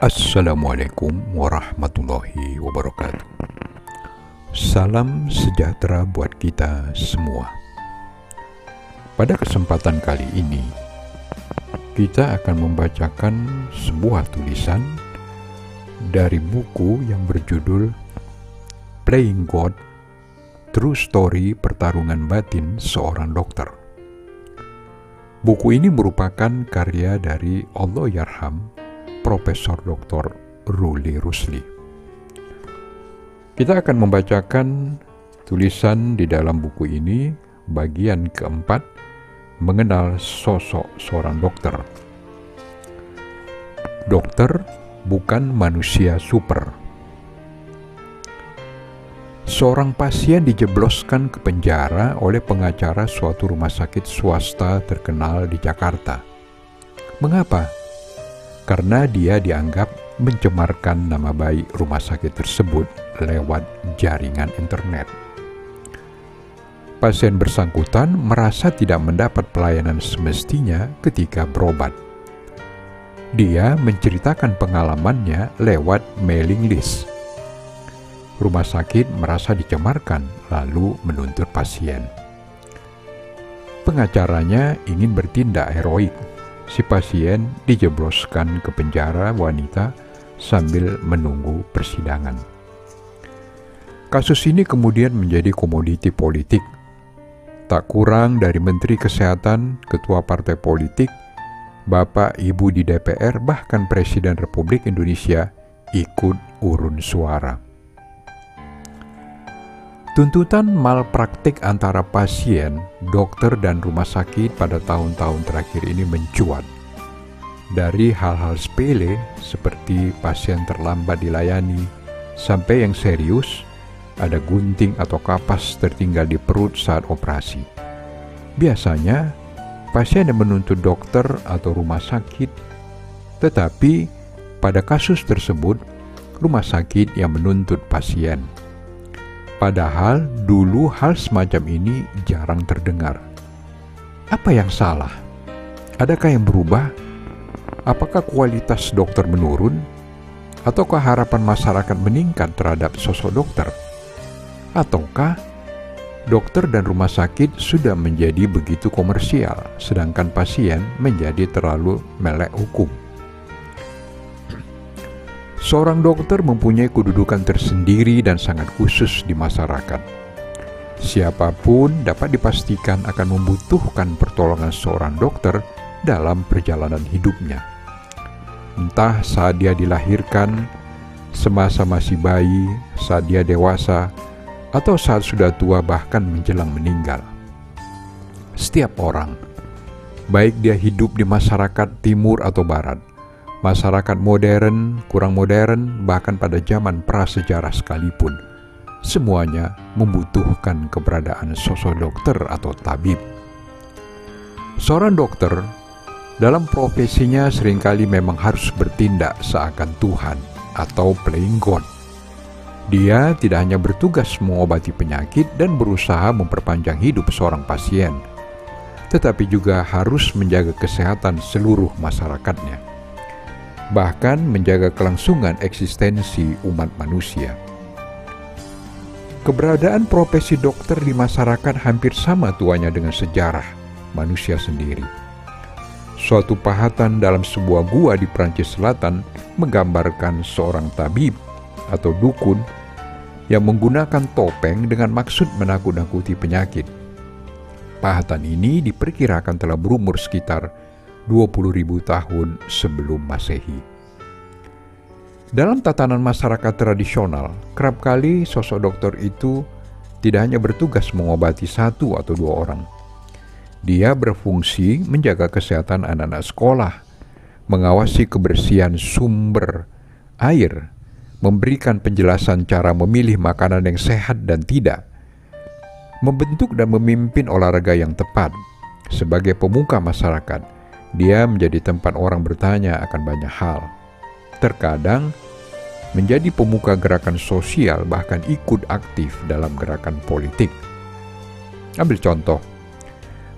Assalamualaikum warahmatullahi wabarakatuh. Salam sejahtera buat kita semua. Pada kesempatan kali ini, kita akan membacakan sebuah tulisan dari buku yang berjudul Playing God True Story Pertarungan Batin Seorang Dokter. Buku ini merupakan karya dari Allah Yarham Profesor Dr. Ruli Rusli. Kita akan membacakan tulisan di dalam buku ini bagian keempat mengenal sosok seorang dokter. Dokter bukan manusia super. Seorang pasien dijebloskan ke penjara oleh pengacara suatu rumah sakit swasta terkenal di Jakarta. Mengapa? Karena dia dianggap mencemarkan nama baik rumah sakit tersebut lewat jaringan internet. Pasien bersangkutan merasa tidak mendapat pelayanan semestinya ketika berobat. Dia menceritakan pengalamannya lewat mailing list. Rumah sakit merasa dicemarkan, lalu menuntut pasien. Pengacaranya ingin bertindak heroik si pasien dijebloskan ke penjara wanita sambil menunggu persidangan. Kasus ini kemudian menjadi komoditi politik. Tak kurang dari Menteri Kesehatan, Ketua Partai Politik, Bapak Ibu di DPR, bahkan Presiden Republik Indonesia ikut urun suara. Tuntutan malpraktik antara pasien, dokter, dan rumah sakit pada tahun-tahun terakhir ini mencuat. Dari hal-hal sepele seperti pasien terlambat dilayani, sampai yang serius, ada gunting atau kapas tertinggal di perut saat operasi. Biasanya, pasien yang menuntut dokter atau rumah sakit, tetapi pada kasus tersebut, rumah sakit yang menuntut pasien. Padahal dulu hal semacam ini jarang terdengar. Apa yang salah? Adakah yang berubah? Apakah kualitas dokter menurun? Ataukah harapan masyarakat meningkat terhadap sosok dokter? Ataukah dokter dan rumah sakit sudah menjadi begitu komersial, sedangkan pasien menjadi terlalu melek hukum? Seorang dokter mempunyai kedudukan tersendiri dan sangat khusus di masyarakat. Siapa pun dapat dipastikan akan membutuhkan pertolongan seorang dokter dalam perjalanan hidupnya. Entah saat dia dilahirkan, semasa masih bayi, saat dia dewasa, atau saat sudah tua bahkan menjelang meninggal. Setiap orang, baik dia hidup di masyarakat timur atau barat, masyarakat modern, kurang modern, bahkan pada zaman prasejarah sekalipun, semuanya membutuhkan keberadaan sosok dokter atau tabib. Seorang dokter dalam profesinya sering kali memang harus bertindak seakan Tuhan atau playing God. Dia tidak hanya bertugas mengobati penyakit dan berusaha memperpanjang hidup seorang pasien, tetapi juga harus menjaga kesehatan seluruh masyarakatnya bahkan menjaga kelangsungan eksistensi umat manusia. Keberadaan profesi dokter di masyarakat hampir sama tuanya dengan sejarah manusia sendiri. Suatu pahatan dalam sebuah gua di Prancis Selatan menggambarkan seorang tabib atau dukun yang menggunakan topeng dengan maksud menakut-nakuti penyakit. Pahatan ini diperkirakan telah berumur sekitar 20.000 tahun sebelum Masehi. Dalam tatanan masyarakat tradisional, kerap kali sosok dokter itu tidak hanya bertugas mengobati satu atau dua orang. Dia berfungsi menjaga kesehatan anak-anak sekolah, mengawasi kebersihan sumber air, memberikan penjelasan cara memilih makanan yang sehat dan tidak, membentuk dan memimpin olahraga yang tepat. Sebagai pemuka masyarakat, dia menjadi tempat orang bertanya akan banyak hal. Terkadang menjadi pemuka gerakan sosial, bahkan ikut aktif dalam gerakan politik. Ambil contoh,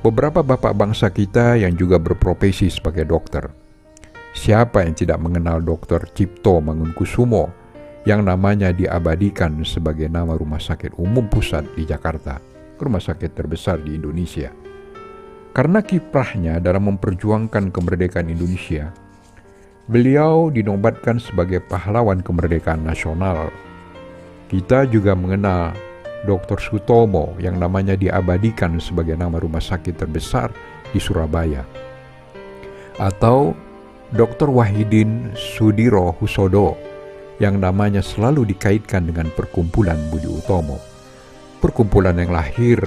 beberapa bapak bangsa kita yang juga berprofesi sebagai dokter. Siapa yang tidak mengenal Dr. Cipto Mangunkusumo yang namanya diabadikan sebagai nama Rumah Sakit Umum Pusat di Jakarta, rumah sakit terbesar di Indonesia. Karena kiprahnya dalam memperjuangkan kemerdekaan Indonesia, beliau dinobatkan sebagai pahlawan kemerdekaan nasional. Kita juga mengenal Dr. Sutomo yang namanya diabadikan sebagai nama rumah sakit terbesar di Surabaya. Atau Dr. Wahidin Sudiro Husodo yang namanya selalu dikaitkan dengan perkumpulan Budi Utomo. Perkumpulan yang lahir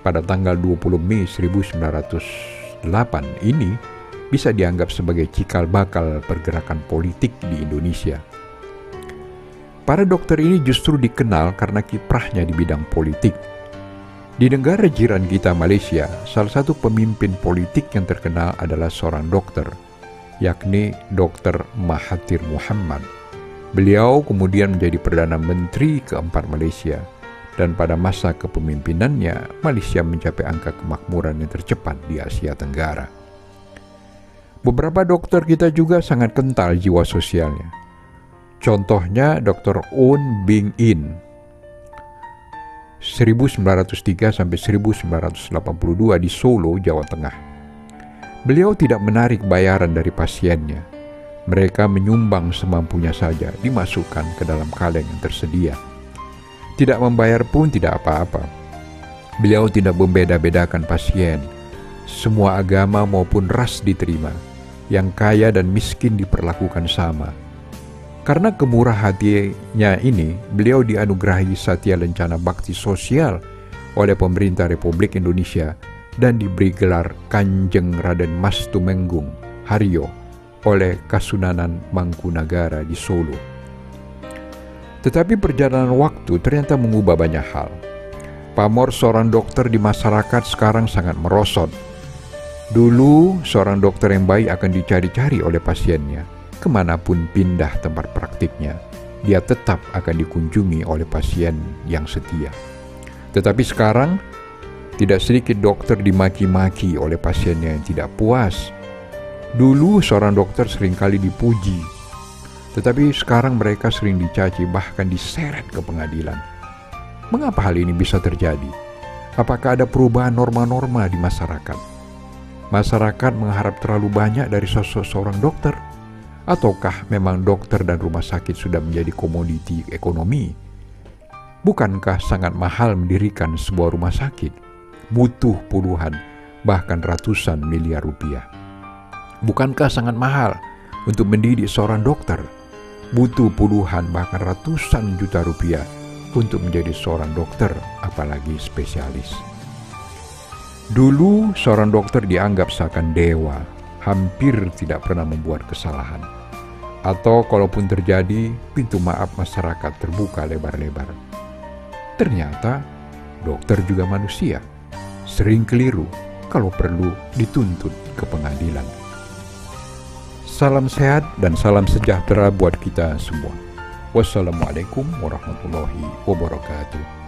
pada tanggal 20 Mei 1908 ini bisa dianggap sebagai cikal bakal pergerakan politik di Indonesia. Para dokter ini justru dikenal karena kiprahnya di bidang politik. Di negara jiran kita Malaysia, salah satu pemimpin politik yang terkenal adalah seorang dokter, yakni Dr. Mahathir Muhammad. Beliau kemudian menjadi Perdana Menteri keempat Malaysia, dan pada masa kepemimpinannya, Malaysia mencapai angka kemakmuran yang tercepat di Asia Tenggara. Beberapa dokter kita juga sangat kental jiwa sosialnya. Contohnya Dr. Un Bing In 1903 sampai 1982 di Solo, Jawa Tengah. Beliau tidak menarik bayaran dari pasiennya. Mereka menyumbang semampunya saja, dimasukkan ke dalam kaleng yang tersedia. Tidak membayar pun tidak apa-apa. Beliau tidak membeda-bedakan pasien. Semua agama maupun ras diterima. Yang kaya dan miskin diperlakukan sama karena kemurah hatinya ini, beliau dianugerahi Satya Lencana Bakti Sosial oleh pemerintah Republik Indonesia dan diberi gelar Kanjeng Raden Mas Tumenggung Haryo oleh Kasunanan Mangkunagara di Solo. Tetapi perjalanan waktu ternyata mengubah banyak hal. Pamor seorang dokter di masyarakat sekarang sangat merosot. Dulu, seorang dokter yang baik akan dicari-cari oleh pasiennya ke mana pun pindah tempat praktiknya, dia tetap akan dikunjungi oleh pasien yang setia. Tetapi sekarang, tidak sedikit dokter dimaki-maki oleh pasiennya yang tidak puas. Dulu seorang dokter sering kali dipuji, tetapi sekarang mereka sering dicaci bahkan diseret ke pengadilan. Mengapa hal ini bisa terjadi? Apakah ada perubahan norma-norma di masyarakat? Masyarakat mengharap terlalu banyak dari sosok seorang dokter – Ataukah memang dokter dan rumah sakit sudah menjadi komoditi ekonomi? Bukankah sangat mahal mendirikan sebuah rumah sakit? Butuh puluhan, bahkan ratusan miliar rupiah. Bukankah sangat mahal untuk mendidik seorang dokter? Butuh puluhan, bahkan ratusan juta rupiah untuk menjadi seorang dokter, apalagi spesialis. Dulu, seorang dokter dianggap seakan dewa, hampir tidak pernah membuat kesalahan atau kalaupun terjadi, pintu maaf masyarakat terbuka lebar-lebar. Ternyata dokter juga manusia, sering keliru kalau perlu dituntut ke pengadilan. Salam sehat dan salam sejahtera buat kita semua. Wassalamualaikum warahmatullahi wabarakatuh.